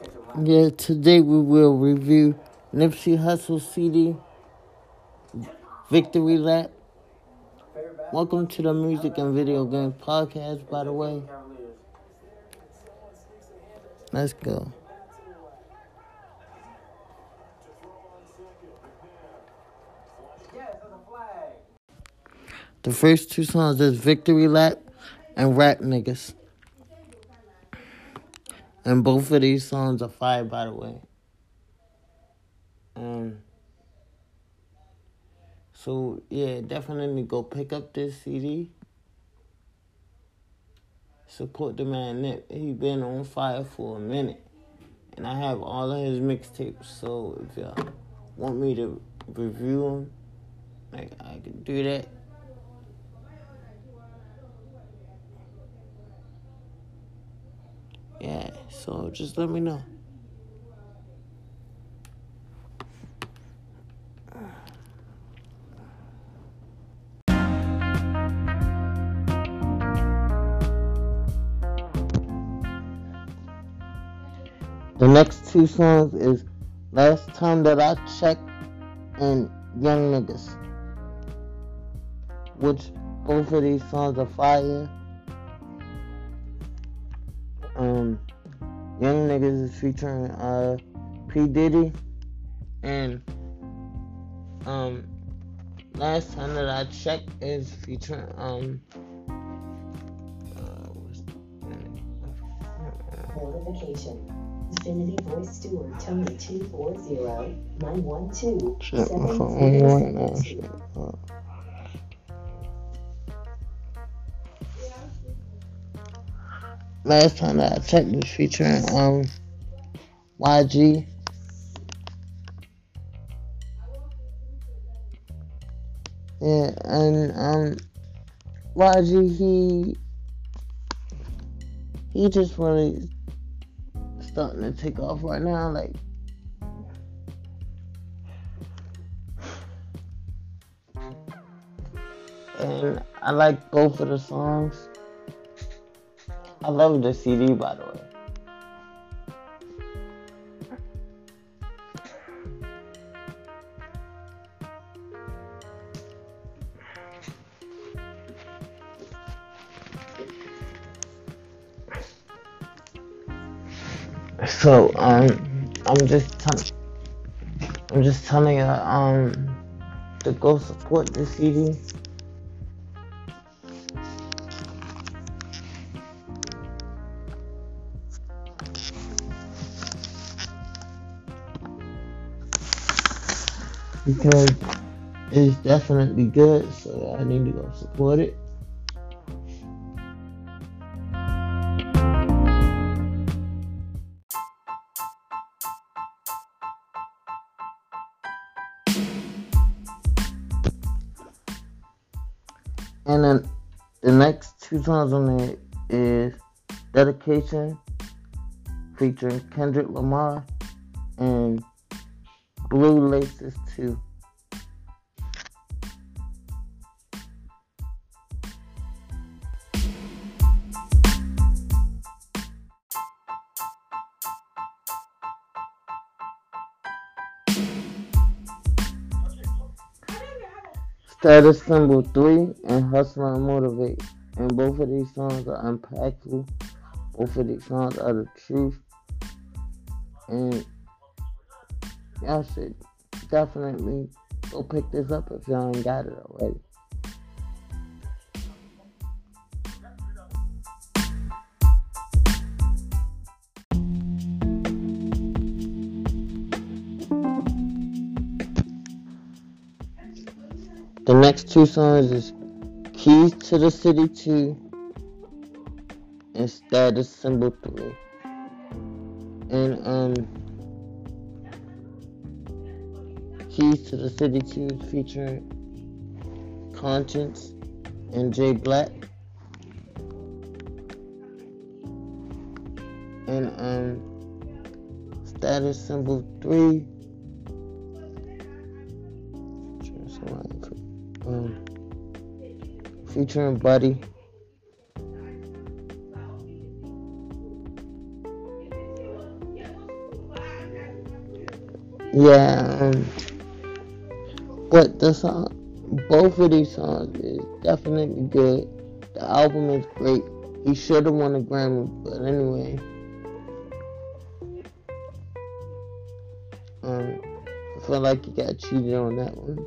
Yeah, today we will review Nipsey Hussle CD, Victory Lap. Welcome to the Music and Video Game Podcast, by the way. Let's go. The first two songs is Victory Lap and Rap Niggas. And both of these songs are fire, by the way. Um, so, yeah, definitely go pick up this CD. Support the man Nip. He been on fire for a minute. And I have all of his mixtapes. So, if y'all want me to review them, like, I can do that. Yeah, so just let me know. The next two songs is Last Time That I Checked and Young Niggas. Which both of these songs are fire. Niggas is featuring uh, P. Diddy. And um, last time that I checked is featuring um, Notification. Infinity Voice Steward Tony 240 912 Shit, my phone right now. Shit. Last time that I checked was featuring um YG. Yeah, and um YG he he just really starting to take off right now, like and I like both of the songs. I love the CD by the way. So um, I'm just telling, I'm just telling you um to go support the CD. Because it's definitely good, so I need to go support it. And then the next two songs on it is Dedication featuring Kendrick Lamar and Blue Laces 2. Status Symbol 3 and Hustle and Motivate. And both of these songs are impactful. Both of these songs are the truth. And y'all should definitely go pick this up if y'all ain't got it already. The next two songs is Keys to the City 2 and Status Symbol 3. And um Keys to the City 2 featuring Konshens and Jay Black. And um Status Symbol 3 um, featuring Buddy. Yeah, um, but the song, both of these songs is definitely good. The album is great. He should have won a Grammy, but anyway. Um, I feel like he got cheated on that one.